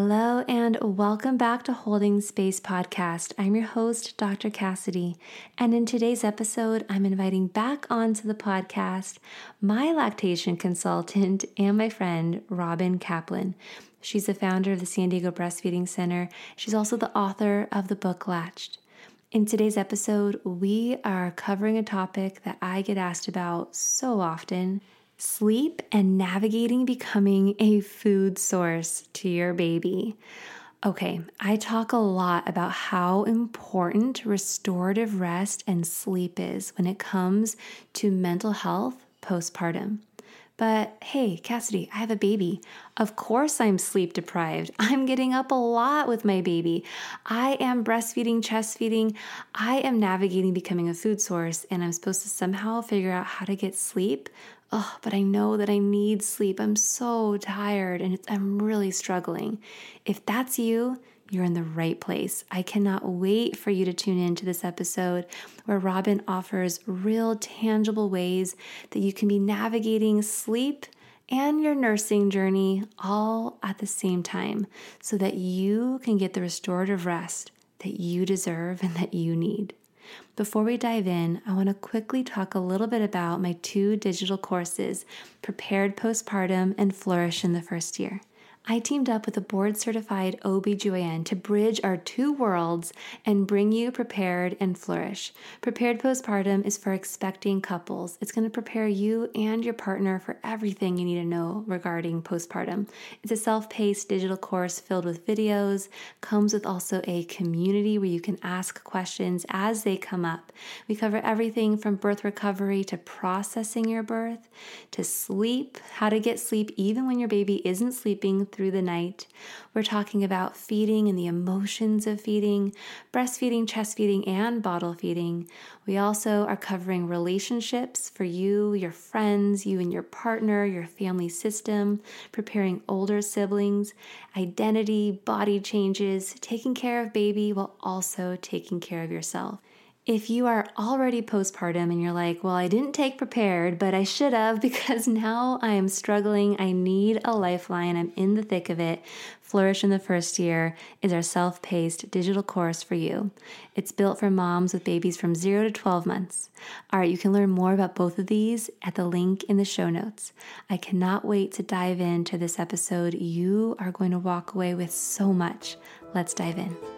Hello, and welcome back to Holding Space Podcast. I'm your host, Dr. Cassidy, and in today's episode, I'm inviting back onto the podcast my lactation consultant and my friend, Robin Kaplan. She's the founder of the San Diego Breastfeeding Center. She's also the author of the book Latched. In today's episode, we are covering a topic that I get asked about so often sleep and navigating becoming a food source to your baby. Okay, I talk a lot about how important restorative rest and sleep is when it comes to mental health postpartum. But hey, Cassidy, I have a baby. Of course, I'm sleep deprived. I'm getting up a lot with my baby. I am breastfeeding, chest feeding. I am navigating becoming a food source, and I'm supposed to somehow figure out how to get sleep. Oh, but I know that I need sleep. I'm so tired and I'm really struggling. If that's you, you're in the right place. I cannot wait for you to tune in to this episode where Robin offers real, tangible ways that you can be navigating sleep and your nursing journey all at the same time so that you can get the restorative rest that you deserve and that you need. Before we dive in, I want to quickly talk a little bit about my two digital courses, Prepared Postpartum and Flourish in the First Year. I teamed up with a board certified OBGYN to bridge our two worlds and bring you Prepared and Flourish. Prepared Postpartum is for expecting couples. It's going to prepare you and your partner for everything you need to know regarding postpartum. It's a self paced digital course filled with videos, comes with also a community where you can ask questions as they come up. We cover everything from birth recovery to processing your birth, to sleep, how to get sleep even when your baby isn't sleeping through the night. We're talking about feeding and the emotions of feeding, breastfeeding, chest feeding, and bottle feeding. We also are covering relationships for you, your friends, you and your partner, your family system, preparing older siblings, identity, body changes, taking care of baby while also taking care of yourself. If you are already postpartum and you're like, well, I didn't take prepared, but I should have because now I am struggling. I need a lifeline. I'm in the thick of it. Flourish in the First Year is our self paced digital course for you. It's built for moms with babies from 0 to 12 months. All right, you can learn more about both of these at the link in the show notes. I cannot wait to dive into this episode. You are going to walk away with so much. Let's dive in.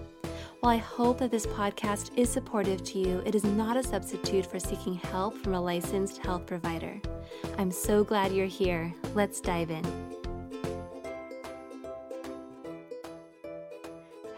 While I hope that this podcast is supportive to you, it is not a substitute for seeking help from a licensed health provider. I'm so glad you're here. Let's dive in.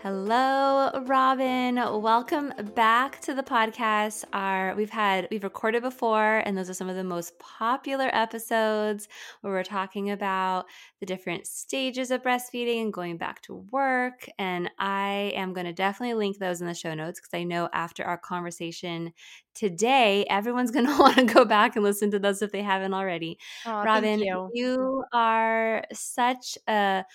Hello, Robin. Welcome back to the podcast. Our we've had we've recorded before, and those are some of the most popular episodes where we're talking about the different stages of breastfeeding and going back to work. And I am going to definitely link those in the show notes because I know after our conversation today, everyone's going to want to go back and listen to those if they haven't already. Oh, Robin, you. you are such a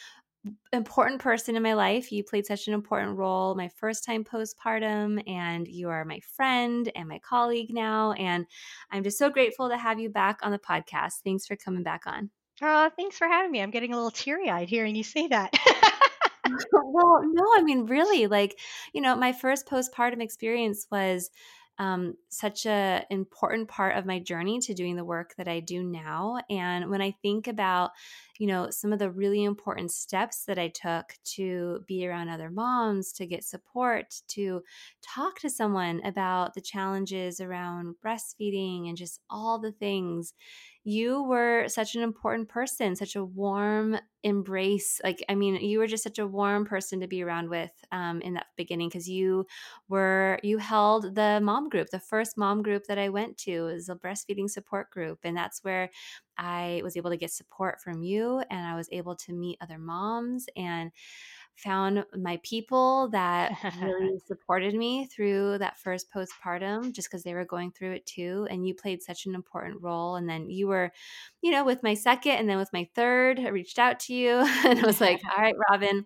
important person in my life. You played such an important role my first time postpartum, and you are my friend and my colleague now. And I'm just so grateful to have you back on the podcast. Thanks for coming back on. Oh, thanks for having me. I'm getting a little teary eyed hearing you say that. well, no, I mean, really, like, you know, my first postpartum experience was um, such a important part of my journey to doing the work that I do now. And when I think about, you know, some of the really important steps that I took to be around other moms, to get support, to talk to someone about the challenges around breastfeeding and just all the things you were such an important person, such a warm embrace. Like, I mean, you were just such a warm person to be around with um, in that beginning because you were, you held the mom group. The first mom group that I went to was a breastfeeding support group. And that's where I was able to get support from you and I was able to meet other moms and found my people that really supported me through that first postpartum just because they were going through it too and you played such an important role and then you were you know with my second and then with my third i reached out to you and i was like all right robin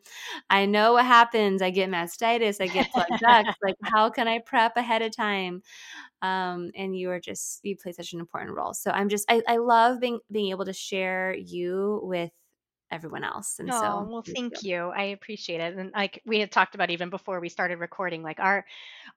i know what happens. I get mastitis i get blood ducts like how can i prep ahead of time? Um, and you are just you play such an important role. So i'm just I, I love being being able to share you with everyone else. And Oh, so, well, thank you. I appreciate it. And like we had talked about even before we started recording, like our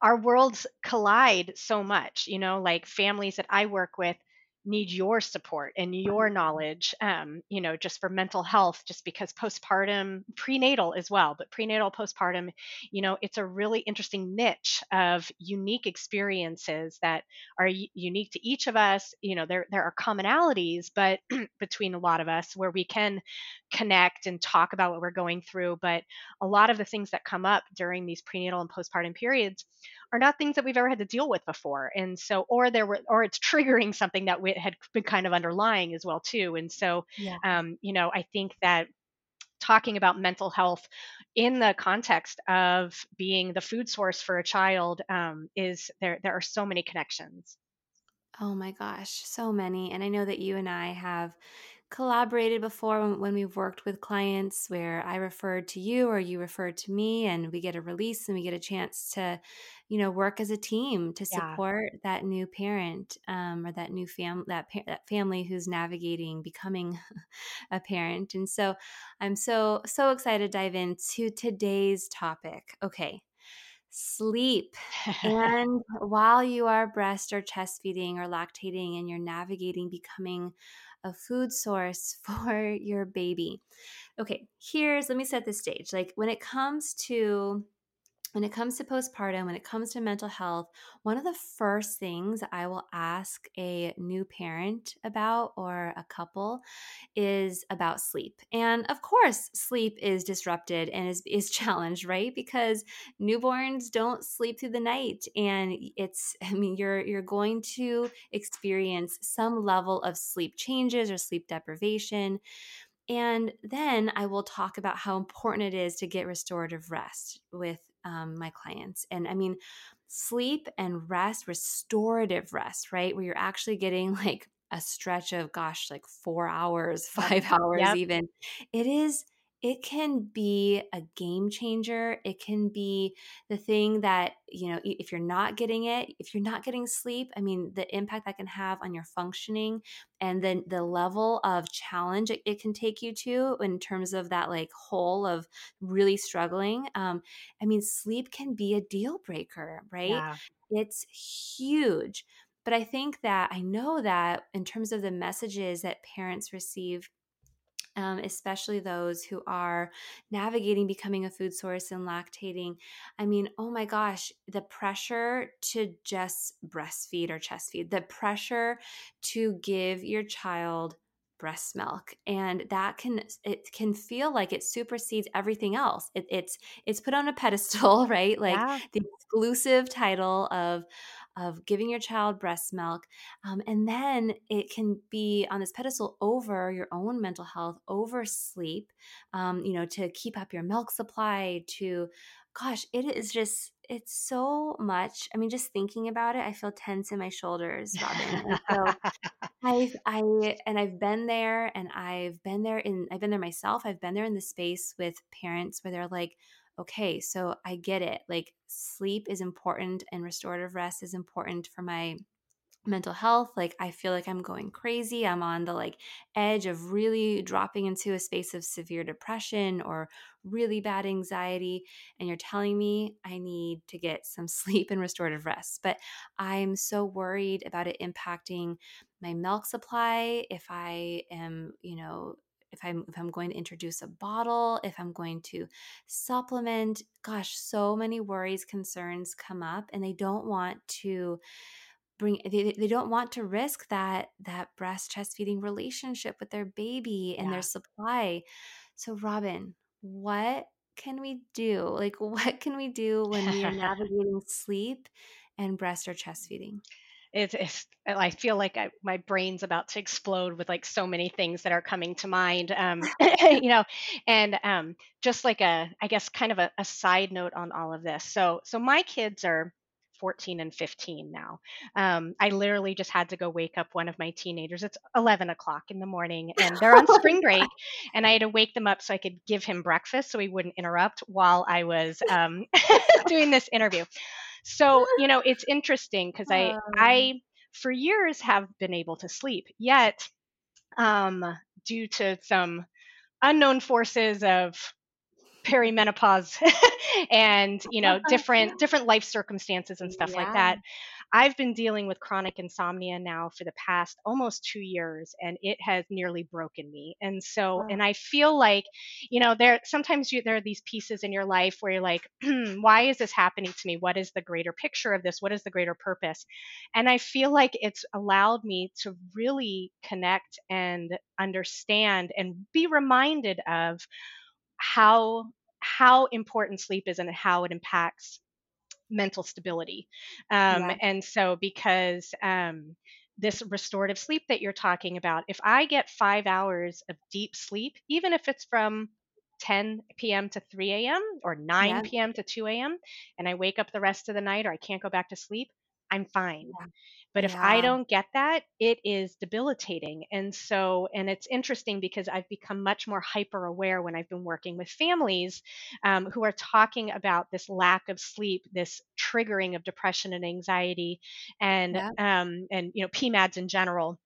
our worlds collide so much, you know, like families that I work with need your support and your knowledge, um, you know, just for mental health, just because postpartum, prenatal as well, but prenatal, postpartum, you know, it's a really interesting niche of unique experiences that are unique to each of us. You know, there there are commonalities, but between a lot of us where we can connect and talk about what we're going through. But a lot of the things that come up during these prenatal and postpartum periods are not things that we've ever had to deal with before. And so, or there were, or it's triggering something that we had been kind of underlying as well too. And so, Yeah. um, you know, I think that talking about mental health in the context of being the food source for a child um, is there. There are so many connections. Oh my gosh, so many. And I know that you and I have collaborated before when, we've worked with clients where I referred to you or you referred to me, and we get a release and we get a chance to, you know, work as a team to Yeah. support that new parent um, or that new fam that pa- that family who's navigating becoming a parent. And so I'm so so excited to dive into today's topic. Okay, sleep. And while you are breast or chest feeding or lactating and you're navigating becoming a food source for your baby. Okay, here's let me set the stage. Like when it comes to when it comes to postpartum, when it comes to mental health, one of the first things I will ask a new parent about or a couple is about sleep. And of course, sleep is disrupted and is, is challenged, right? Because newborns don't sleep through the night. And it's, I mean, you're you're going to experience some level of sleep changes or sleep deprivation. And then I will talk about how important it is to get restorative rest with um, my clients. And I mean, sleep and rest, restorative rest, right? Where you're actually getting like a stretch of, gosh, like four hours, five hours, Yep. even. It is, it can be a game changer. It can be the thing that, you know, if you're not getting it, if you're not getting sleep, I mean, the impact that can have on your functioning and then the level of challenge it, it can take you to in terms of that like hole of really struggling um, i mean sleep can be a deal breaker right Yeah. it's huge but i think that i know that in terms of the messages that parents receive um, especially those who are navigating becoming a food source and lactating. I mean, oh my gosh, the pressure to just breastfeed or chest feed, the pressure to give your child breast milk and that can it can feel like it supersedes everything else it, it's it's put on a pedestal right like Yeah. the exclusive title of of giving your child breast milk um, and then it can be on this pedestal over your own mental health, over sleep, um, you know, to keep up your milk supply, to, gosh, it is just, it's so much. I mean, just thinking about it, I feel tense in my shoulders, Robin. And so I've, I, and I've been there and I've been there in, I've been there myself. I've been there in the space with parents where they're like, okay, so I get it. Like sleep is important and restorative rest is important for my mental health like i feel like i'm going crazy i'm on the like edge of really dropping into a space of severe depression or really bad anxiety and you're telling me i need to get some sleep and restorative rest but i'm so worried about it impacting my milk supply if i am you know if I'm if I'm going to introduce a bottle, if I'm going to supplement. Gosh, so many worries, concerns come up and they don't want to bring they, they don't want to risk that that breast chest feeding relationship with their baby and Yeah. their supply. So Robin, what can we do? Like what can we do when we are navigating sleep and breast or chest feeding? It's, it's I feel like I, my brain's about to explode with like so many things that are coming to mind. Um, you know, and um, just like a, I guess, kind of a, a side note on all of this. So, so my kids are 14 and 15 now. Um, I literally just had to go wake up one of my teenagers. It's 11 o'clock in the morning and they're on spring break. And I had to wake them up so I could give him breakfast so he wouldn't interrupt while I was um, doing this interview. So, you know, it's interesting because I, Um, I, for years have been able to sleep, yet, um, due to some unknown forces of perimenopause and you know different different life circumstances and stuff like that i've been dealing with chronic insomnia now for the past almost 2 years and it has nearly broken me and so Wow. and i feel like you know there sometimes you, there are these pieces in your life where you're like hmm, why is this happening to me? What is the greater picture of this? What is the greater purpose? And i feel like it's allowed me to really connect and understand and be reminded of how how important sleep is and how it impacts mental stability. Um, Yeah. and so, because um, this restorative sleep that you're talking about, if I get five hours of deep sleep, even if it's from 10 p.m. to 3 a.m. or 9 Yeah. p.m. to 2 a.m., and I wake up the rest of the night or I can't go back to sleep, I'm fine. Yeah. But if I don't get that, it is debilitating. And so, and it's interesting because I've become much more hyper aware when I've been working with families um, who are talking about this lack of sleep, this triggering of depression and anxiety, and Yeah. um, and you know PMADS in general,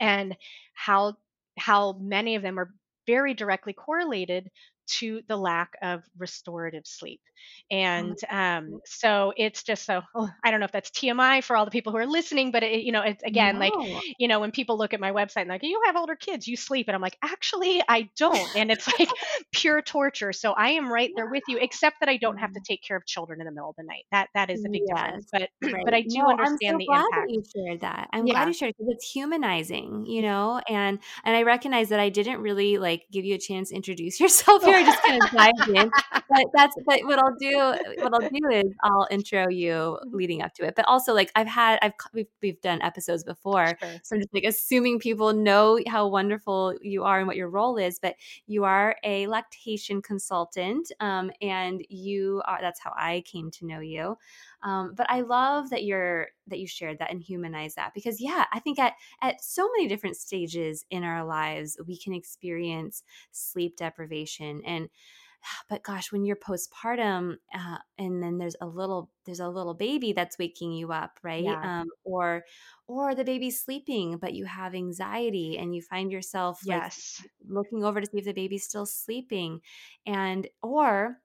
and how how many of them are very directly correlated to the lack of restorative sleep. Oh And um, so it's just so, oh, I don't know if that's TMI for all the people who are listening, but it, you know, it's again, like, you know, when people look at my website and like, you have older kids, you sleep. And I'm like, actually, I don't. And it's like pure torture. So I am right there with you, except that I don't have to mm-hmm. take care of children in the middle of the night. That, that is a big difference. But, Right. but I do No, I'm so understand the impact. you shared that. I'm glad you shared it because it's humanizing, you mm-hmm. know, and and I recognize that I didn't really like give you a chance to introduce yourself here. Just kind of dived in. But that's but what I'll do what I'll do is I'll intro you leading up to it. But also like I've had I've we've we've done episodes before. Sure. So I'm just like assuming people know how wonderful you are and what your role is, but you are a lactation consultant um, and you are that's how I came to know you. Um, but I love that you're that you shared that and humanized that because yeah, I think at at so many different stages in our lives we can experience sleep deprivation and but gosh when you're postpartum uh, and then there's a little there's a little baby that's waking you up right Yeah. um, or or the baby's sleeping but you have anxiety and you find yourself like Yes. looking over to see if the baby's still sleeping and or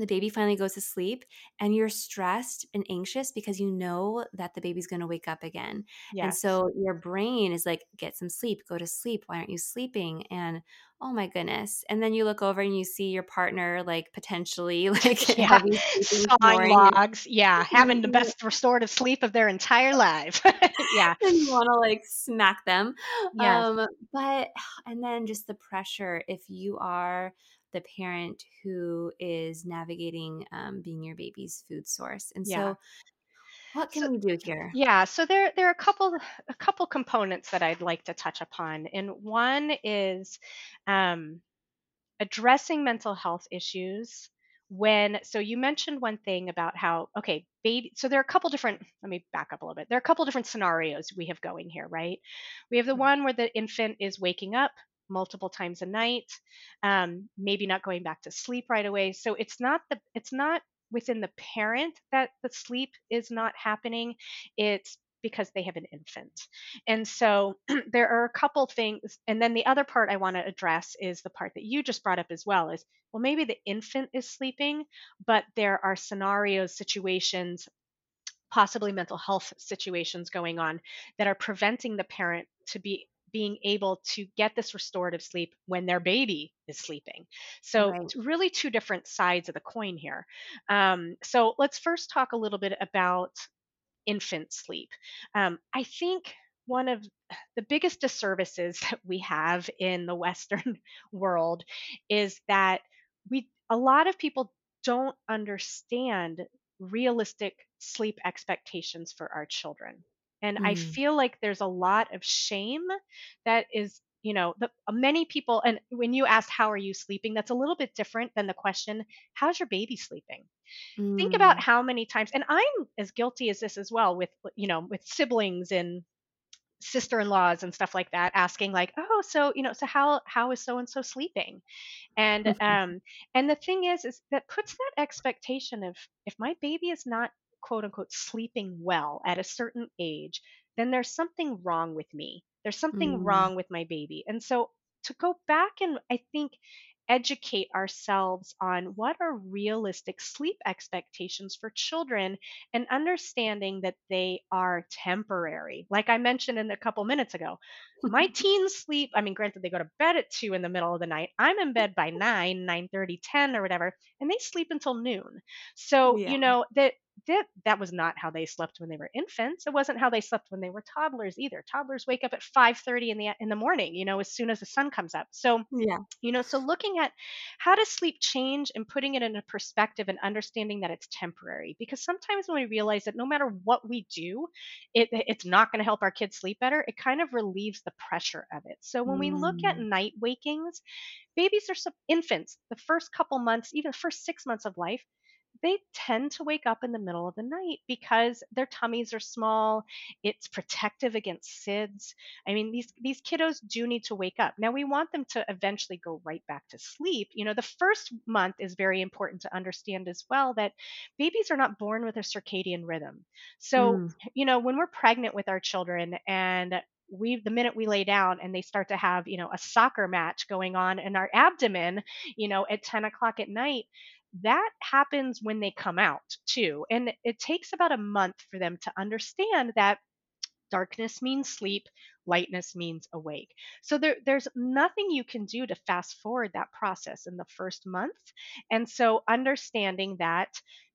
the baby finally goes to sleep and you're stressed and anxious because you know that the baby's going to wake up again. And so your brain is like, get some sleep, go to sleep. Why aren't you sleeping? And oh my goodness. And then you look over and you see your partner like potentially like Yeah. heavy sleeping, Sawing snoring. and- logs. Yeah. Having the best restorative sleep of their entire life. yeah. and you want to like smack them. Yes. Um, but and then just the pressure if you are the parent who is navigating um, being your baby's food source. And Yeah. so, what can So- we do here? Yeah, so there there are a couple a couple components that I'd like to touch upon, and one is um, addressing mental health issues when so you mentioned one thing about how okay baby so there are a couple different let me back up a little bit there are a couple different scenarios we have going here right we have the one where the infant is waking up multiple times a night um, maybe not going back to sleep right away. So it's not the it's not within the parent that the sleep is not happening. It's because they have an infant. And so there are a couple things and then the other part i want to address is the part that you just brought up as well is well maybe the infant is sleeping but there are scenarios situations possibly mental health situations going on that are preventing the parent to be being able to get this restorative sleep when their baby is sleeping. So, Right. it's really two different sides of the coin here. Um, so, let's first talk a little bit about infant sleep. Um, I think one of the biggest disservices that we have in the Western world is that we a lot of people don't understand realistic sleep expectations for our children. And I Mm, feel like there's a lot of shame that is, you know, the, many people, and when you ask, How are you sleeping? That's a little bit different than the question, How's your baby sleeping? think about mm, how many times and i'm as guilty as this as well with you know with siblings and sister-in-laws and stuff like that asking like oh so you know so how how is so and so sleeping and um and the thing is is that puts that expectation of if my baby is not quote unquote sleeping well at a certain age then there's something wrong with me. There's something mm, wrong with my baby. And so to go back and i think educate ourselves on what are realistic sleep expectations for children and understanding that they are temporary. Like i mentioned in a couple minutes ago my teens sleep i mean granted they go to bed at 2 in the middle of the night. I'm in bed by 9 9 30 10 or whatever and they sleep until noon. So yeah. you know that that that was not how they slept when they were infants it wasn't how they slept when they were toddlers either toddlers wake up at 5:30 in the in the morning you know as soon as the sun comes up so Yeah. you know, so looking at how does sleep change and putting it in a perspective and understanding that it's temporary. Because sometimes when we realize that no matter what we do, it, it's not going to help our kids sleep better, it kind of relieves the pressure of it. So when we look at Mm, night wakings, babies are infants, the first couple months, even the first six months of life, they tend to wake up in the middle of the night because their tummies are small. It's protective against SIDS. I mean, these these kiddos do need to wake up. Now we want them to eventually go right back to sleep. You know, the first month is very important to understand as well that babies are not born with a circadian rhythm. So, mm, you know, when we're pregnant with our children and we the minute we lay down and they start to have you know a soccer match going on in our abdomen you know at 10 o'clock at night that happens when they come out too. And it takes about a month for them to understand that darkness means sleep, lightness means awake. So there, there's nothing you can do to fast forward that process in the first month. And so understanding that,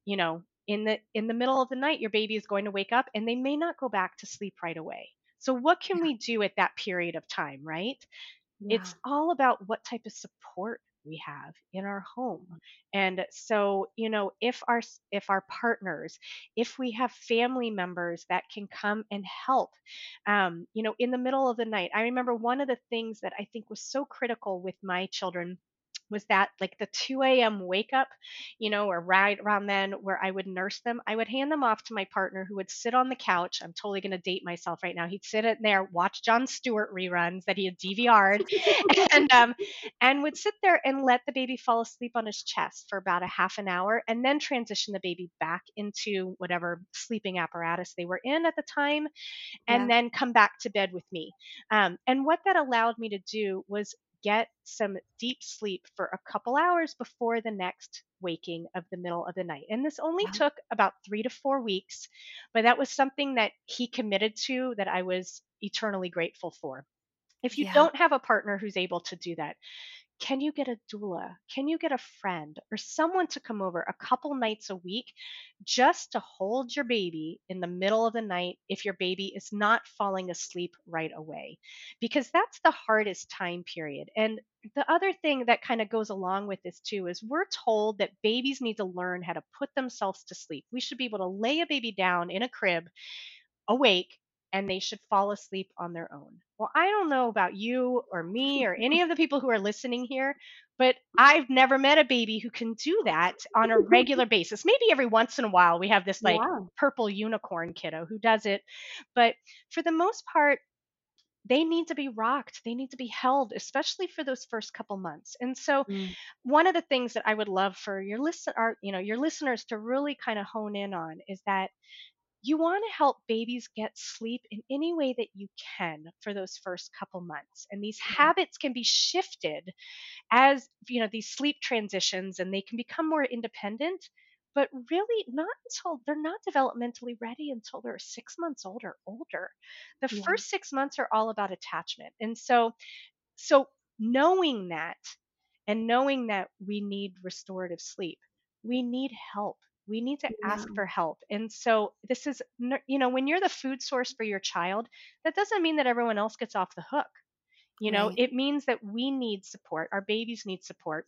you know, in the in the middle of the night your baby is going to wake up and they may not go back to sleep right away. So what can yeah. we do at that period of time, right? Yeah. it's all about what type of support we have in our home. And so you know if our if our partners if we have family members that can come and help um, you know in the middle of the night i remember one of the things that i think was so critical with my children was that like the 2 a.m. wake up, you know, or right around then where I would nurse them. I would hand them off to my partner who would sit on the couch. I'm totally going to date myself right now. He'd sit in there, watch Jon Stewart reruns that he had DVR'd, and um, and would sit there and let the baby fall asleep on his chest for about a half an hour, and then transition the baby back into whatever sleeping apparatus they were in at the time, and Yeah. then come back to bed with me. Um, and what that allowed me to do was get some deep sleep for a couple hours before the next waking of the middle of the night. And this only Yeah. took about three to four weeks, but that was something that he committed to that I was eternally grateful for. If you Yeah. don't have a partner who's able to do that, can you get a doula? Can you get a friend or someone to come over a couple nights a week just to hold your baby in the middle of the night if your baby is not falling asleep right away? Because that's the hardest time period. And the other thing that kind of goes along with this too is we're told that babies need to learn how to put themselves to sleep. We should be able to lay a baby down in a crib awake and they should fall asleep on their own. Well, I don't know about you or me or any of the people who are listening here, but I've never met a baby who can do that on a regular basis. Maybe every once in a while we have this like Yeah. purple unicorn kiddo who does it, but for the most part, they need to be rocked. They need to be held, especially for those first couple months. And so, Mm, one of the things that I would love for your listen, our, you know, your listeners to really kind of hone in on is that you want to help babies get sleep in any way that you can for those first couple months and these mm-hmm. habits can be shifted as you know these sleep transitions and they can become more independent but really not until they're not developmentally ready until they're six months old or older. The Yeah. first six months are all about attachment. And so, so knowing that and knowing that we need restorative sleep, we need help. We need to ask for help. And so, this is you know, when you're the food source for your child, that doesn't mean that everyone else gets off the hook. You know, Right. it means that we need support. Our babies need support.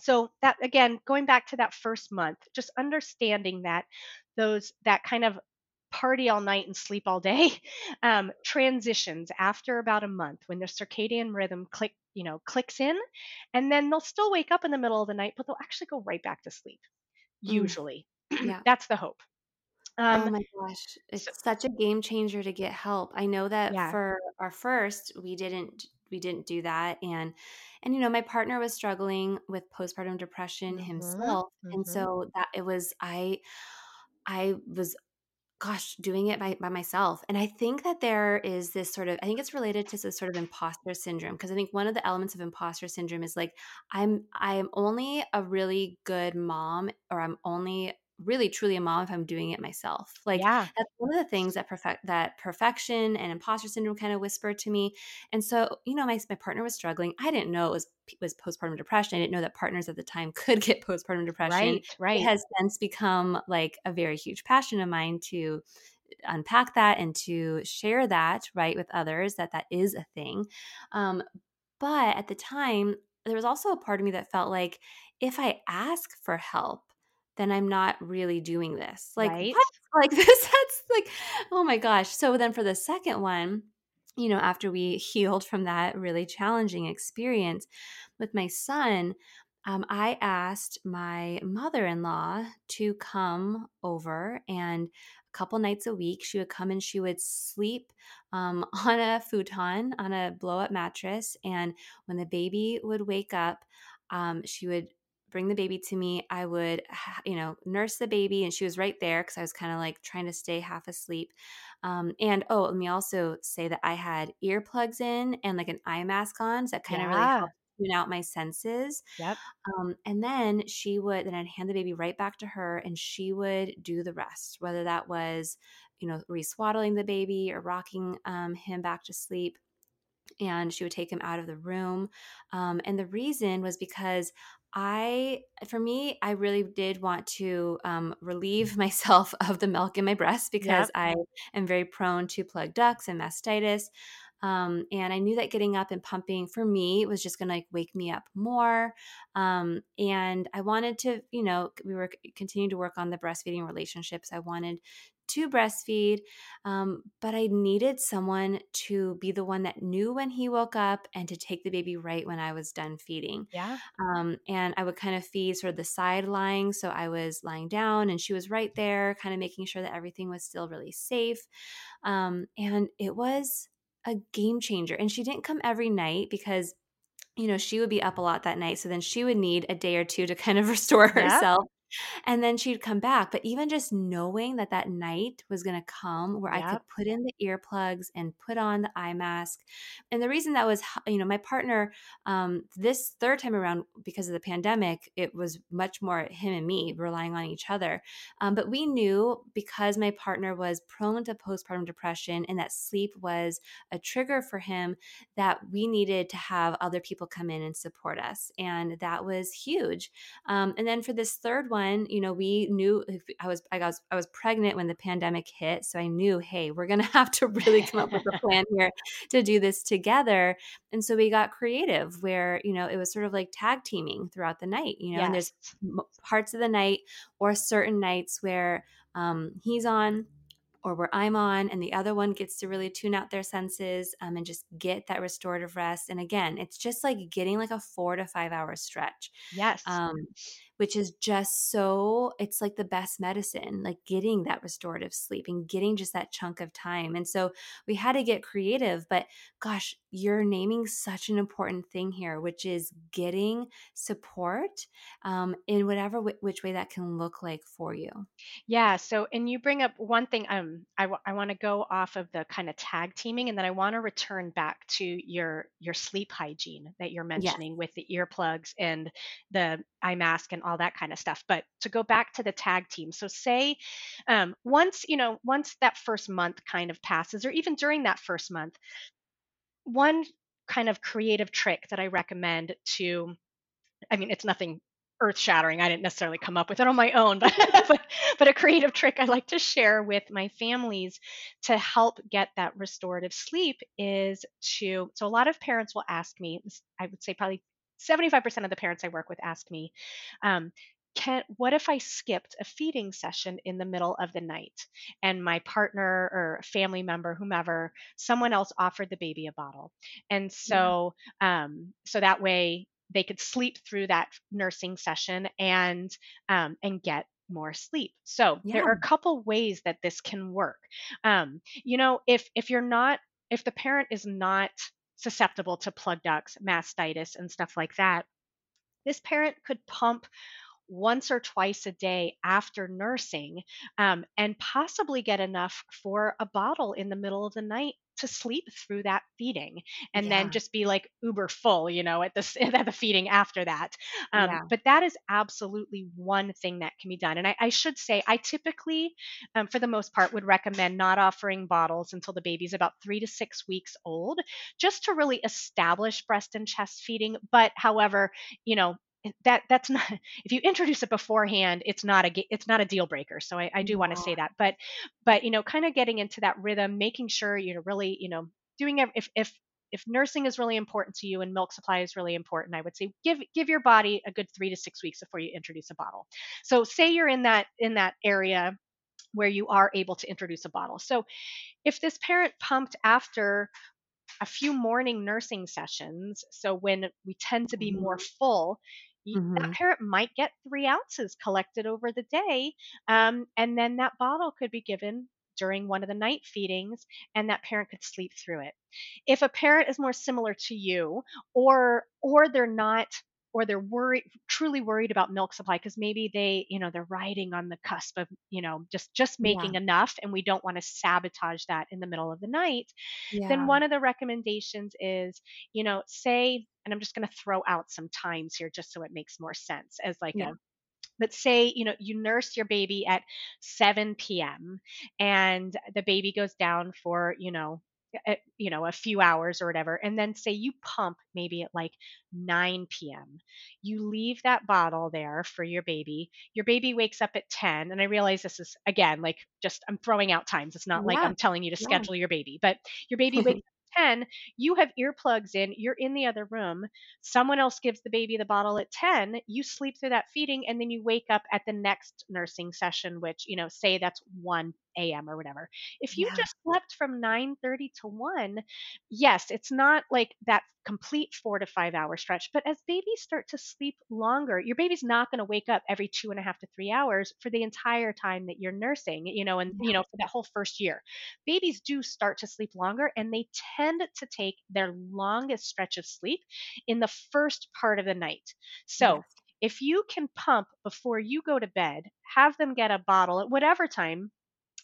So that again going back to that first month just understanding that those that kind of party all night and sleep all day um, transitions after about a month when their circadian rhythm click you know clicks in and then they'll still wake up in the middle of the night but they'll actually go right back to sleep Mm. usually Yeah. that's the hope um, oh my gosh, it's such a game changer to get help. I know that Yeah. for our first, we didn't we didn't do that and and you know, my partner was struggling with postpartum depression Mhm, himself. And mhm. so that it was I I was gosh, doing it by, by myself. And I think that there is this sort of, I think it's related to this sort of imposter syndrome. Cause I think one of the elements of imposter syndrome is like, I'm, I'm only a really good mom or I'm only really truly a mom if I'm doing it myself. Like yeah that's one of the things that perfect that perfection and imposter syndrome kind of whispered to me. And so, you know, my, my partner was struggling. I didn't know it was, was postpartum depression. I didn't know that partners at the time could get postpartum depression right it right has since become like a very huge passion of mine to unpack that and to share that right with others that that is a thing um, but at the time there was also a part of me that felt like if i ask for help then i'm not really doing this. Like Right. what? Like this that's like oh my gosh. So then for the second one you know after we healed from that really challenging experience with my son um, I asked my mother in law to come over and a couple nights a week she would come and she would sleep um, on a futon on a blow up mattress and when the baby would wake up um, she would bring the baby to me i would you know nurse the baby and she was right there because i was kind of like trying to stay half asleep um, and oh let me also say that i had earplugs in and like an eye mask on so that kind of really Yeah. helped tune out my senses Yep. um, and then she would, then I'd hand the baby right back to her and she would do the rest, whether that was, you know, reswaddling the baby or rocking um, him back to sleep. And she would take him out of the room. Um, and the reason was because I, for me, I really did want to um, relieve myself of the milk in my breast because I am very prone to plugged ducts and mastitis. Um, and I knew that getting up and pumping for me was just going to like wake me up more. Um, and I wanted to, you know, we were continuing to work on the breastfeeding relationships. I wanted to breastfeed, um, but I needed someone to be the one that knew when he woke up and to take the baby right when I was done feeding. Yeah. Um, and I would kind of feed sort of the side lying. So I was lying down and she was right there, kind of making sure that everything was still really safe. Um, and it was a game changer. And she didn't come every night because, you know, she would be up a lot that night. So then she would need a day or two to kind of restore herself. And then she'd come back. But even just knowing that that night was going to come where I could put in the earplugs and put on the eye mask. And the reason that was, you know, my partner, um, this third time around, because of the pandemic, it was much more him and me relying on each other. Um, but we knew because my partner was prone to postpartum depression and that sleep was a trigger for him that we needed to have other people come in and support us. And that was huge. Um, and then for this third one, one, you know, we knew I was I was I was pregnant when the pandemic hit, so I knew, hey, we're going to have to really come up with a plan here to do this together. And so we got creative where, you know, it was sort of like tag teaming throughout the night, you know, yes. and there's parts of the night or certain nights where um, he's on or where I'm on, and the other one gets to really tune out their senses um, and just get that restorative rest. And again, it's just like getting like a four to five hour stretch. Yes. Um, which is just so, it's like the best medicine, like getting that restorative sleep and getting just that chunk of time. And so we had to get creative, but gosh, you're naming such an important thing here, which is getting support um, in whatever w- which way that can look like for you. Yeah. So, and you bring up one thing. Um, I, w- I want to go off of the kind of tag teaming, and then I want to return back to your your sleep hygiene that you're mentioning yes. with the earplugs and the eye mask and all that kind of stuff. But to go back to the tag team, so say um, once you know once that first month kind of passes, or even during that first month, one kind of creative trick that I recommend to, I mean, it's nothing earth shattering. I didn't necessarily come up with it on my own, but, but, but a creative trick I like to share with my families to help get that restorative sleep is to. So a lot of parents will ask me. I would say probably 75% of the parents I work with ask me, um, can what if I skipped a feeding session in the middle of the night and my partner or family member, whomever, someone else offered the baby a bottle, and so yeah. um, so that way they could sleep through that nursing session and um, and get more sleep. So yeah. there are a couple ways that this can work. Um, you know, if if you're not if the parent is not susceptible to plug ducts, mastitis, and stuff like that, this parent could pump once or twice a day after nursing um, and possibly get enough for a bottle in the middle of the night to sleep through that feeding and yeah. then just be like uber full you know at the at the feeding after that um, yeah. but that is absolutely one thing that can be done and i, I should say i typically um, for the most part would recommend not offering bottles until the baby's about three to six weeks old just to really establish breast and chest feeding but however you know that that's not if you introduce it beforehand it's not a it's not a deal breaker. So i, I do want to say that. But but you know kind of getting into that rhythm making sure you're really you know doing if if if nursing is really important to you and milk supply is really important i would say give give your body a good three to six weeks before you introduce a bottle. So say you're in that in that area where you are able to introduce a bottle. So if this parent pumped after a few morning nursing sessions so when we tend to be more mm-hmm. full mm-hmm. that parent might get three ounces collected over the day. Um, and then that bottle could be given during one of the night feedings and that parent could sleep through it. If a parent is more similar to you or or they're not or they're worried truly worried about milk supply because maybe they you know they're riding on the cusp of you know just just making yeah. enough and we don't want to sabotage that in the middle of the night yeah. then one of the recommendations is you know say and i'm just going to throw out some times here just so it makes more sense as like yeah. a but say you know you nurse your baby at 7 p.m and the baby goes down for you know you know a few hours or whatever and then say you pump maybe at like 9 p.m you leave that bottle there for your baby your baby wakes up at 10 and i realize this is again like just i'm throwing out times it's not yeah. like i'm telling you to schedule yeah. your baby but your baby wakes 10, you have earplugs in, you're in the other room. Someone else gives the baby the bottle at 10, you sleep through that feeding, and then you wake up at the next nursing session, which, you know, say that's 1 a.m. or whatever. If you yeah. just slept from 9:30 to 1, yes, it's not like that complete 4 to 5 hour stretch, but as babies start to sleep longer, your baby's not going to wake up every two and a half to 3 hours for the entire time that you're nursing, you know, and yeah. you know, for that whole first year. Babies do start to sleep longer and they tend to take their longest stretch of sleep in the first part of the night. So, yes if you can pump before you go to bed, have them get a bottle at whatever time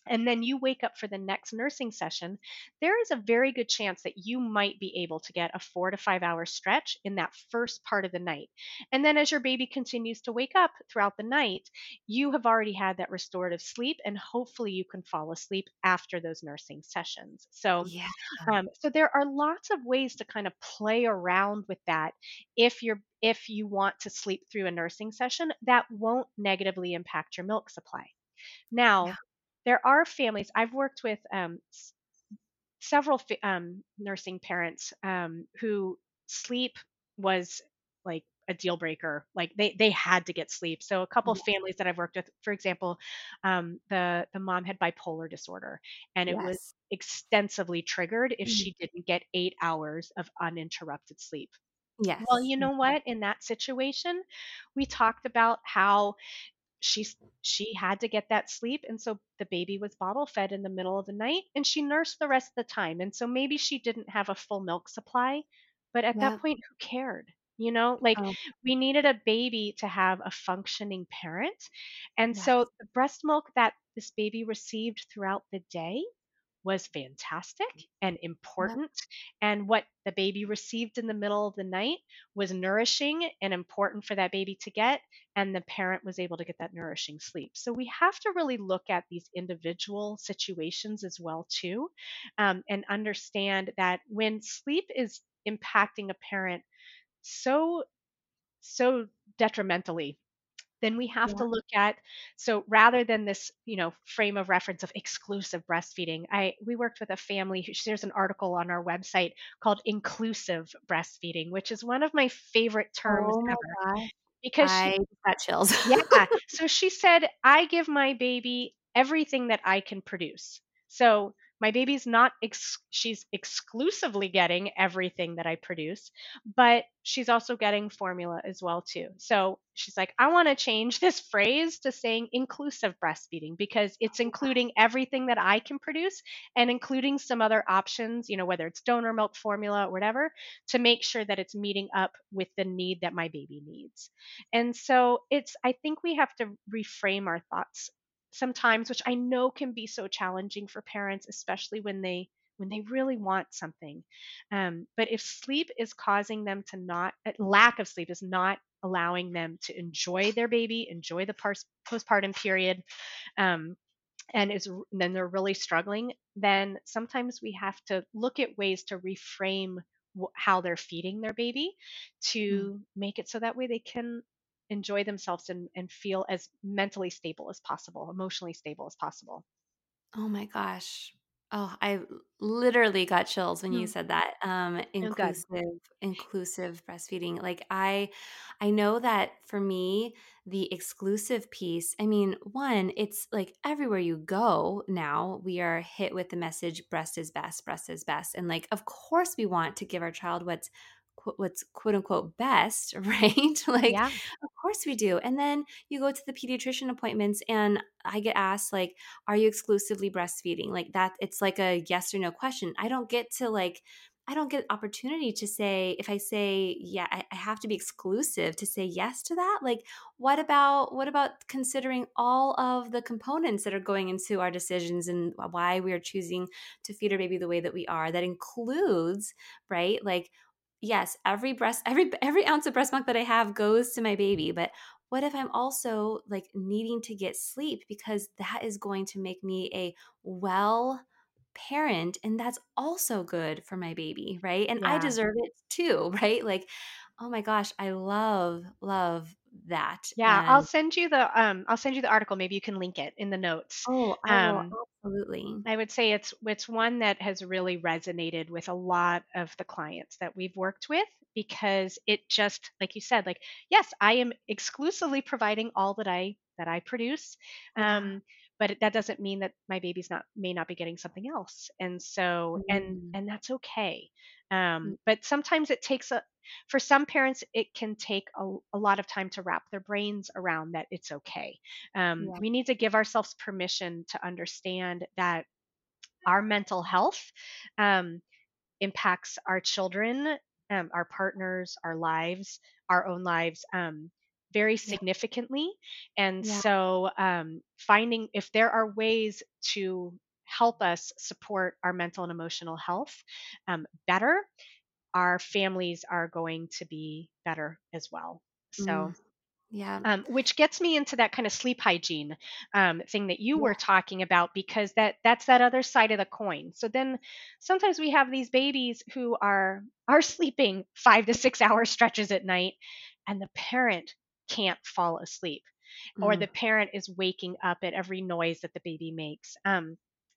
and then you wake up for the next nursing session, there is a very good chance that you might be able to get a four to five hour stretch in that first part of the night. And then as your baby continues to wake up throughout the night, you have already had that restorative sleep, and hopefully you can fall asleep after those nursing sessions. So, Yeah. um, so there are lots of ways to kind of play around with that if you're if you want to sleep through a nursing session that won't negatively impact your milk supply. Now, Yeah. There are families I've worked with um, several um, nursing parents um, who sleep was like a deal breaker. Like they they had to get sleep. So a couple of families that I've worked with, for example, um, the the mom had bipolar disorder, and it was extensively triggered if Mm. she didn't get eight hours of uninterrupted sleep. Yes. Well, you know what? In that situation, we talked about how she's she had to get that sleep and so the baby was bottle fed in the middle of the night and she nursed the rest of the time and so maybe she didn't have a full milk supply but at that point who cared you know? Like Oh, we needed a baby to have a functioning parent and yes. so the breast milk that this baby received throughout the day was fantastic and important and what the baby received in the middle of the night was nourishing and important for that baby to get and the parent was able to get that nourishing sleep. So we have to really look at these individual situations as well too um, and understand that when sleep is impacting a parent so so detrimentally then we have to look at so rather than this you know frame of reference of exclusive breastfeeding i we worked with a family who there's an article on our website called inclusive breastfeeding which is one of my favorite terms Oh my ever gosh. because she I just got chills. yeah. So she said, I give my baby everything that I can produce. So my baby's not, ex- she's exclusively getting everything that I produce, but she's also getting formula as well, too. So she's like, I want to change this phrase to saying inclusive breastfeeding because it's oh, including everything that I can produce and including some other options, you know, whether it's donor milk formula or whatever, to make sure that it's meeting up with the need that my baby needs. And so it's, I think we have to reframe our thoughts sometimes, which I know can be so challenging for parents, especially when they when they really want something. Um, but if sleep is causing them to not, uh, lack of sleep is not allowing them to enjoy their baby, enjoy the postpartum period, um, and is and then they're really struggling, then sometimes we have to look at ways to reframe how they're feeding their baby Mm. to make it so that way they can enjoy themselves and, and feel as mentally stable as possible, emotionally stable as possible. Oh my gosh. Oh, I literally got chills when you Hmm. said that. Um, Oh, inclusive, inclusive breastfeeding. Like I, I know that for me, the exclusive piece. I mean, one, it's like everywhere you go now, we are hit with the message: breast is best, breast is best, and like, of course, we want to give our child what's what's quote unquote best, right? like, Yeah. of course we do. And then you go to the pediatrician appointments, and I get asked like are you exclusively breastfeeding like that it's like a yes or no question i don't get to like i don't get opportunity to say if i say yeah I, I have to be exclusive to say yes to that like what about what about considering all of the components that are going into our decisions and why we are choosing to feed our baby the way that we are that includes right like yes every breast every every ounce of breast milk that i have goes to my baby but what if I'm also like needing to get sleep because that is going to make me a well parent and that's also good for my baby, right? And I deserve it too, right? Like, oh my gosh, I love, love that. Yeah. I'll send you the um I'll send you the article. Maybe you can link it in the notes. oh, Um absolutely. I would say it's it's one that has really resonated with a lot of the clients that we've worked with because it just like you said like yes I am exclusively providing all that I that I produce um but that doesn't mean that my baby's not may not be getting something else and so and Mm, and that's okay um but sometimes it takes a for some parents it can take a, a lot of time to wrap their brains around that it's okay um, Yeah. we need to give ourselves permission to understand that our mental health um, impacts our children, um, our partners, our lives, our own lives um, very significantly. And Yeah. so, um, finding if there are ways to help us support our mental and emotional health um, better, our families are going to be better as well. So, Mm. Yeah. um, which gets me into that kind of sleep hygiene um, thing that you were talking about because that that's that other side of the coin so then sometimes we have these babies who are are sleeping five to six hour stretches at night and the parent can't fall asleep or Mm. the parent is waking up at every noise that the baby makes um,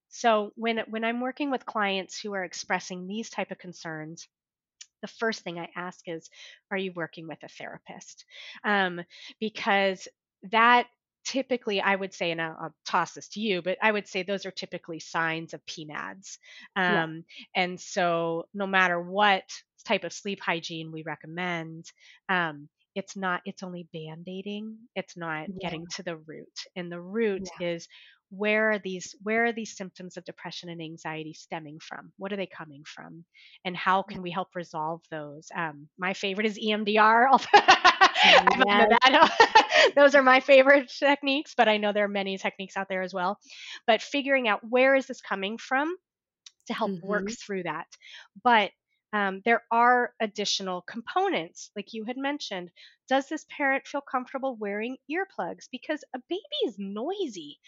so when when i'm working with clients who are expressing these type of concerns the first thing I ask is, are you working with a therapist? Um, because that typically, I would say, and I'll, I'll toss this to you, but I would say those are typically signs of. Yeah. Um, and so, no matter what type of sleep hygiene we recommend, um, it's not, it's only band aiding, it's not Yeah. getting to the root. And the root is where are these where are these symptoms of depression and anxiety stemming from? What are they coming from? And how can we help resolve those? Um, my favorite is emdr that. those are my favorite techniques but i know there are many techniques out there as well. But figuring out where is this coming from to help work Mhm. through that. But um, there are additional components like you had mentioned does this parent feel comfortable wearing earplugs because a baby is noisy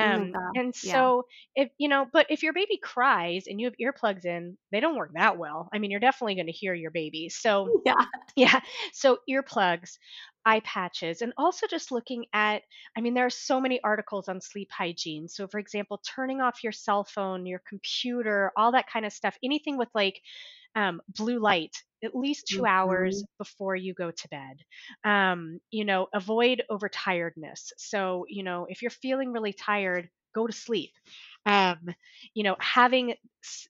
Oh um, God, and yeah. so if you know but if your baby cries and you have earplugs in they don't work that well i mean you're definitely going to hear your baby so Yeah. yeah. So earplugs, eye patches, and also just looking at, I mean, there are so many articles on sleep hygiene. So, for example, turning off your cell phone, your computer, all that kind of stuff, anything with like um, blue light at least 2 hours before you go to bed. Um, you know, avoid overtiredness. So, you know, if you're feeling really tired, go to sleep. Um, you know, having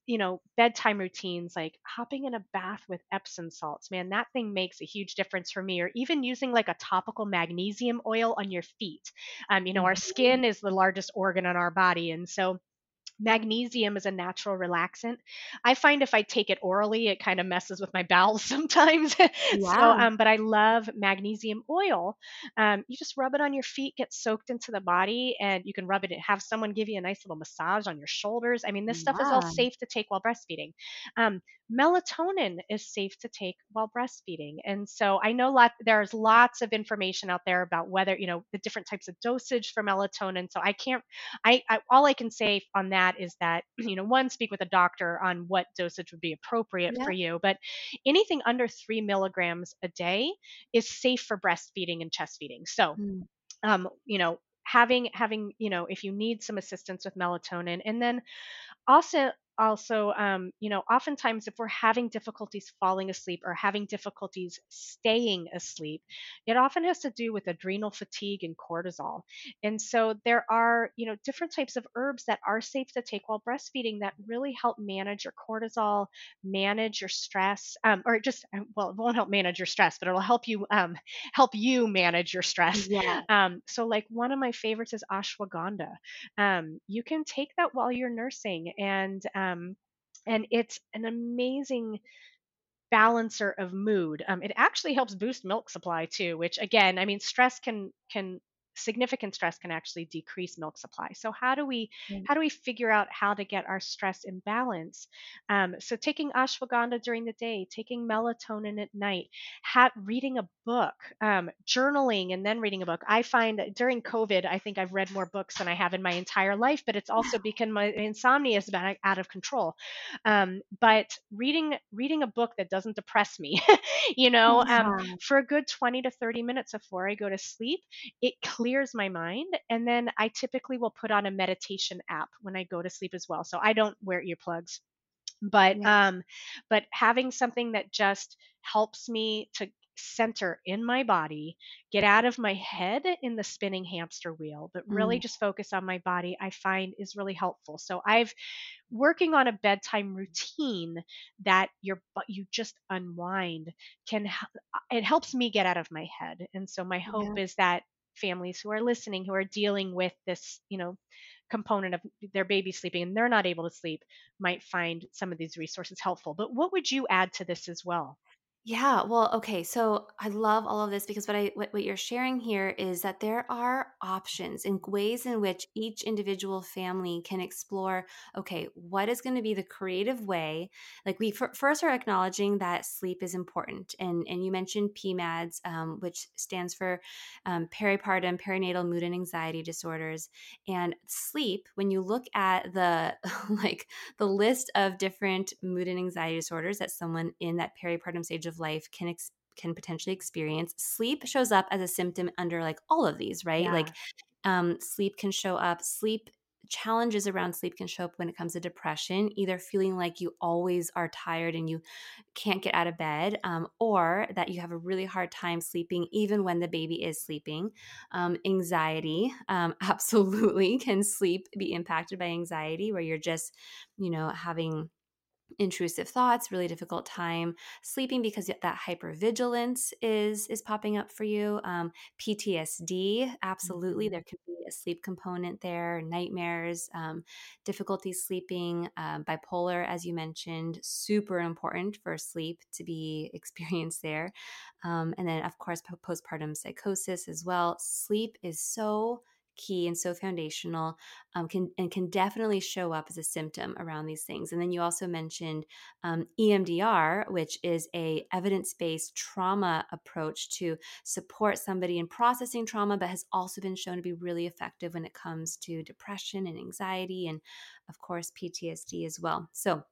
you know bedtime routines like hopping in a bath with epsom salts man that thing makes a huge difference for me or even using like a topical magnesium oil on your feet um, you know our skin is the largest organ on our body and so magnesium is a natural relaxant. I find if i take it orally it kind of messes with my bowels sometimes. So um, but i love magnesium oil. Um, you just rub it on your feet get soaked into the body and you can rub it and have someone give you a nice little massage on your shoulders. I mean this stuff is all safe to take while breastfeeding. Um, melatonin is safe to take while breastfeeding. And so i know lot there's lots of information out there about whether you know the different types of dosage for melatonin. So i can't I, I all I can say on that is that you know one speak with a doctor on what dosage would be appropriate Yeah. for you, but anything under three milligrams a day is safe for breastfeeding and chest feeding. So Mm. um, you know having having you know if you need some assistance with melatonin, and then also also um, you know oftentimes if we're having difficulties falling asleep or having difficulties staying asleep it often has to do with adrenal fatigue and cortisol. And so there are you know different types of herbs that are safe to take while breastfeeding that really help manage your cortisol manage your stress um, or just uh, well it won't help manage your stress but it'll help you um, help you manage your stress. Yeah. um, so like one of my favorites is ashwagandha. Um, you can take that while you're nursing and um, and it's an amazing balancer of mood. Um, it actually helps boost milk supply too which again i mean stress can can significant stress can actually decrease milk supply so how do we Mm. how do we figure out how to get our stress in balance um, so taking ashwagandha during the day taking melatonin at night ha- reading a book um, journaling and then reading a book i find that during covid i think i've read more books than i have in my entire life but it's also because my insomnia is about out of control um, but reading reading a book that doesn't depress me you know um, Yeah. for a good 20 to 30 minutes before i go to sleep it clears my mind and then i typically will put on a meditation app when i go to sleep as well so i don't wear earplugs but Yeah. um but having something that just helps me to center in my body get out of my head in the spinning hamster wheel but really Mm. just focus on my body i find is really helpful so i've working on a bedtime routine that your but you just unwind can it helps me get out of my head and so my hope is that families who are listening who are dealing with this you know component of their baby sleeping and they're not able to sleep might find some of these resources helpful. But what would you add to this as well Yeah, well, okay. So I love all of this because what I what, what you're sharing here is that there are options and ways in which each individual family can explore, okay, what is going to be the creative way? Like we f- first are acknowledging that sleep is important. And and you mentioned PMADS, um, which stands for um, peripartum perinatal mood and anxiety disorders. And sleep, when you look at the like the list of different mood and anxiety disorders that someone in that peripartum stage of life can ex- can potentially experience. Sleep shows up as a symptom under like all of these, right? Yeah. Like um, sleep can show up. Sleep challenges around sleep can show up when it comes to depression, either feeling like you always are tired and you can't get out of bed, um, or that you have a really hard time sleeping even when the baby is sleeping. Um, anxiety, um, absolutely, can sleep be impacted by anxiety, where you're just, you know, having intrusive thoughts really difficult time sleeping because that hypervigilance is is popping up for you um, ptsd absolutely mm-hmm. there could be a sleep component there nightmares um, difficulty sleeping um, bipolar as you mentioned super important for sleep to be experienced there um, and then of course postpartum psychosis as well sleep is so key and so foundational um, can and can definitely show up as a symptom around these things. And then you also mentioned um, emdr which is a evidence-based trauma approach to support somebody in processing trauma but has also been shown to be really effective when it comes to depression and anxiety and of course ptsd as well. So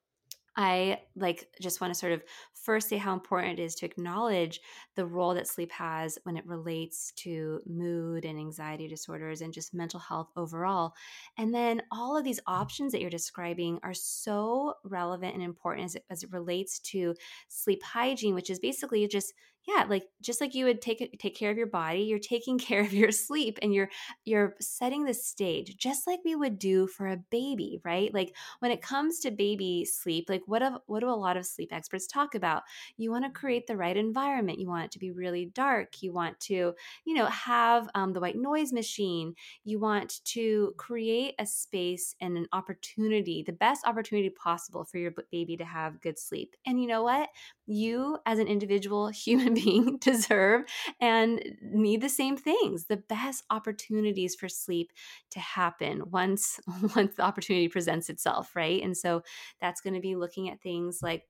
I like just want to sort of first say how important it is to acknowledge the role that sleep has when it relates to mood and anxiety disorders and just mental health overall. And then all of these options that you're describing are so relevant and important as it, as it relates to sleep hygiene, which is basically just yeah like just like you would take take care of your body you're taking care of your sleep and you're you're setting the stage just like we would do for a baby right? Like when it comes to baby sleep like what of what do a lot of sleep experts talk about? You want to create the right environment you want it to be really dark you want to you know have um, the white noise machine you want to create a space and an opportunity the best opportunity possible for your baby to have good sleep. And you know what you as an individual human being deserve and need the same things the best opportunities for sleep to happen once once the opportunity presents itself right? And so that's going to be looking at things like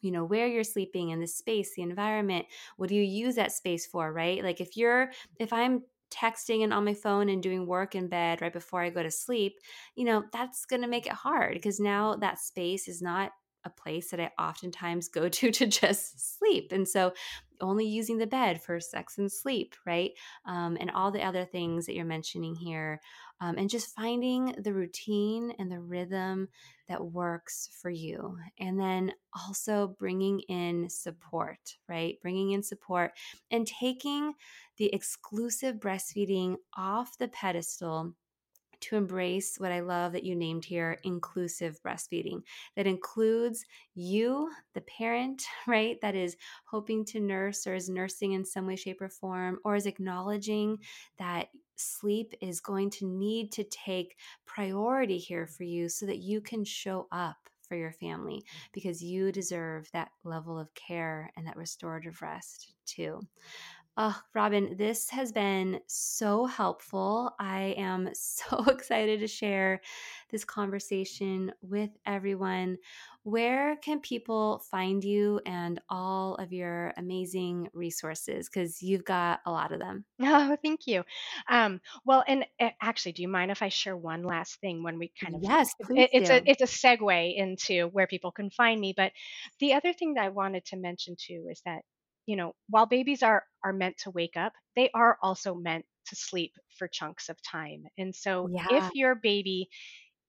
you know where you're sleeping and the space the environment. What do you use that space for right? Like if you're if i'm texting and on my phone and doing work in bed right before I go to sleep, you know, that's going to make it hard because now that space is not a place that I oftentimes go to to just sleep. And so only using the bed for sex and sleep, right? Um, and all the other things that you're mentioning here. Um, and just finding the routine and the rhythm that works for you. And then also bringing in support, right? Bringing in support and taking the exclusive breastfeeding off the pedestal to embrace what I love that you named here inclusive breastfeeding. That includes you, the parent, right, that is hoping to nurse or is nursing in some way, shape, or form, or is acknowledging that sleep is going to need to take priority here for you so that you can show up for your family mm. because you deserve that level of care and that restorative rest too. Oh, Robin, this has been so helpful. I am so excited to share this conversation with everyone. Where can people find you and all of your amazing resources? Because you've got a lot of them. Oh, thank you. Um, well, and uh, actually, do you mind if I share one last thing when we kind of yes, it, it's do. a it's a segue into where people can find me. But the other thing that I wanted to mention too is that you know, while babies are are meant to wake up, they are also meant to sleep for chunks of time. And so yeah. if your baby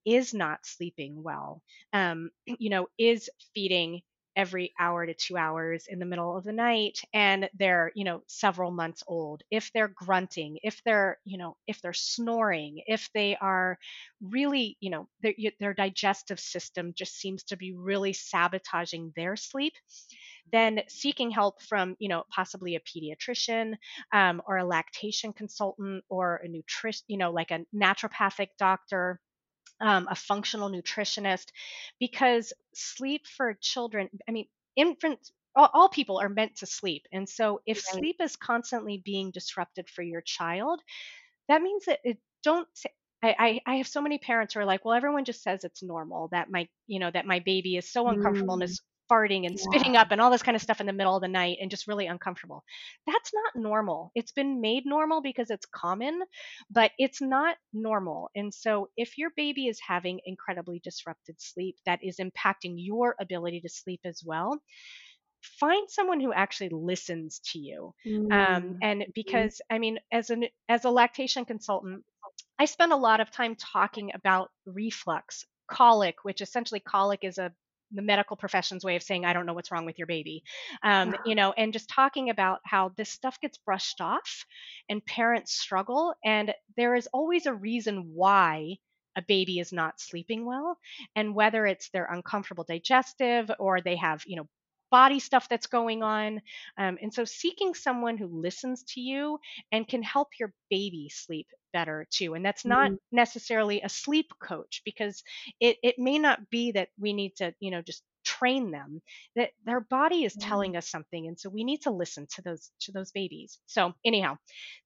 is not sleeping well, um, you know, is feeding every hour to two hours in the middle of the night and they're you know several months old if they're grunting if they're you know if they're snoring if they are really you know their, their digestive system just seems to be really sabotaging their sleep then seeking help from you know possibly a pediatrician um, or a lactation consultant or a nutrition you know like a naturopathic doctor um, a functional nutritionist, because sleep for children, I mean, infants all, all people are meant to sleep. And so if Right. sleep is constantly being disrupted for your child, that means that it don't say, I, I I have so many parents who are like, well, everyone just says it's normal that my you know that my baby is so uncomfortable and Mm, is farting and yeah. spitting up and all this kind of stuff in the middle of the night and just really uncomfortable. That's not normal. It's been made normal because it's common, but it's not normal. And so if your baby is having incredibly disrupted sleep that is impacting your ability to sleep as well, find someone who actually listens to you um, Mm, and because i mean as an as a lactation consultant i spend a lot of time talking about reflux colic which essentially colic is a the medical profession's way of saying i don't know what's wrong with your baby. Um, you know and just talking about how this stuff gets brushed off and parents struggle and there is always a reason why a baby is not sleeping well and whether it's their uncomfortable digestive or they have you know body stuff that's going on um, and so seeking someone who listens to you and can help your baby sleep better too. And that's not Mm, necessarily a sleep coach because it, it may not be that we need to, you know, just train them that their body is telling us something and so we need to listen to those to those babies so anyhow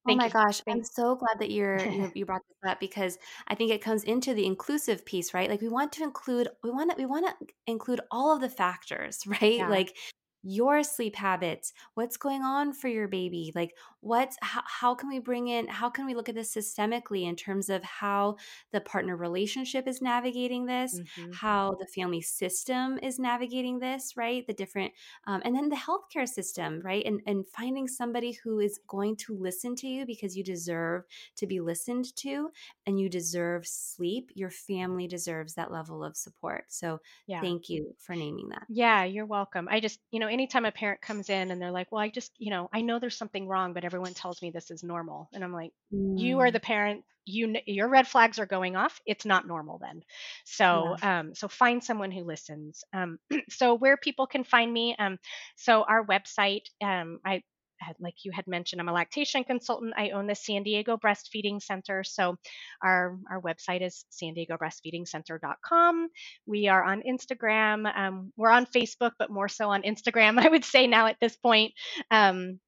oh thank you. Oh my you gosh, I'm so glad that you're you, you brought this up because I think it comes into the inclusive piece, right? Like we want to include we want to we want to include all of the factors, right? yeah Like your sleep habits, what's going on for your baby? Like what's how, how can we bring in how can we look at this systemically in terms of how the partner relationship is navigating this, hmm how the family system is navigating this, right? The different um, and then the healthcare system, right? And and finding somebody who is going to listen to you because you deserve to be listened to and you deserve sleep. Your family deserves that level of support. So yeah thank you for naming that. Yeah, you're welcome. I just, you know, anytime a parent comes in and they're like, well, I just, you know, I know there's something wrong, but everyone tells me this is normal. And I'm like, you are Mm, the parent, you, your red flags are going off. It's not normal then. So, yeah. um, so find someone who listens. Um, so where people can find me, um, so our website, um, I, like you had mentioned, I'm a lactation consultant. I own the San Diego Breastfeeding Center. So our, our website is san diego breastfeedingcenter.com. We are on Instagram. Um, we're on Facebook, but more so on Instagram, I would say now at this point. Um,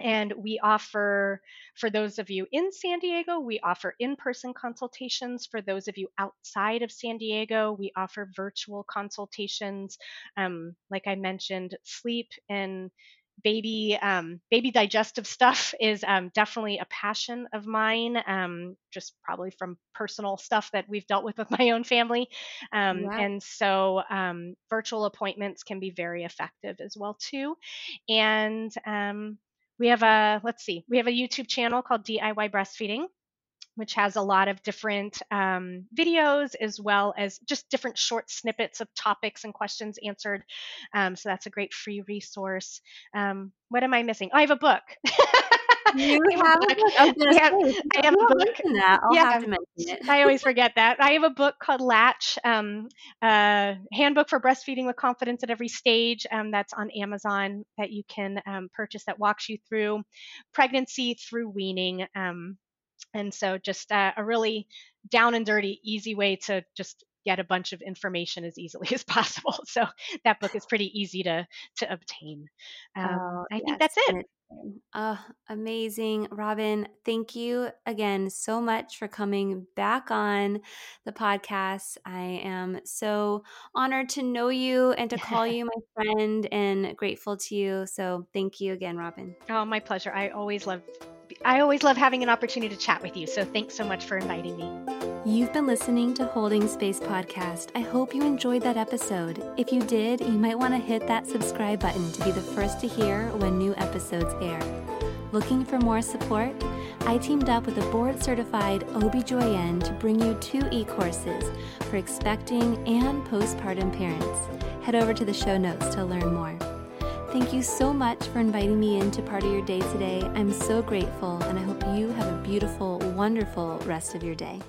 and we offer, for those of you in San Diego, we offer in person consultations. For those of you outside of San Diego, we offer virtual consultations. Um, like I mentioned, sleep and baby um, baby digestive stuff is um, definitely a passion of mine um, just probably from personal stuff that we've dealt with with my own family um, and so um, virtual appointments can be very effective as well too and um, we have a let's see we have a youtube channel called diy breastfeeding which has a lot of different um, videos as well as just different short snippets of topics and questions answered. Um, so that's a great free resource. Um, what am I missing? Oh, I have a book. You I have a book. I was I have, say, I have a book. that, I'll Yeah, have to mention it. I always forget that. I have a book called Latch, um, uh, Handbook for Breastfeeding with Confidence at Every Stage. Um, that's on Amazon that you can um, purchase that walks you through pregnancy through weaning. Um, and so just uh, a really down and dirty, easy way to just get a bunch of information as easily as possible. So that book is pretty easy to to obtain. Um, Oh, I think that's it. Uh, amazing. Robin, thank you again so much for coming back on the podcast. I am so honored to know you and to call you my friend and grateful to you. So thank you again, Robin. oh, my pleasure. I always love I always love having an opportunity to chat with you. So thanks so much for inviting me. You've been listening to Holding Space Podcast. I hope you enjoyed that episode. If you did, you might want to hit that subscribe button to be the first to hear when new episodes Looking for more support? I teamed up with a board certified OBGYN to bring you two e courses for expecting and postpartum parents. Head over to the show notes to learn more. Thank you so much for inviting me into part of your day today. I'm so grateful, and I hope you have a beautiful, wonderful rest of your day.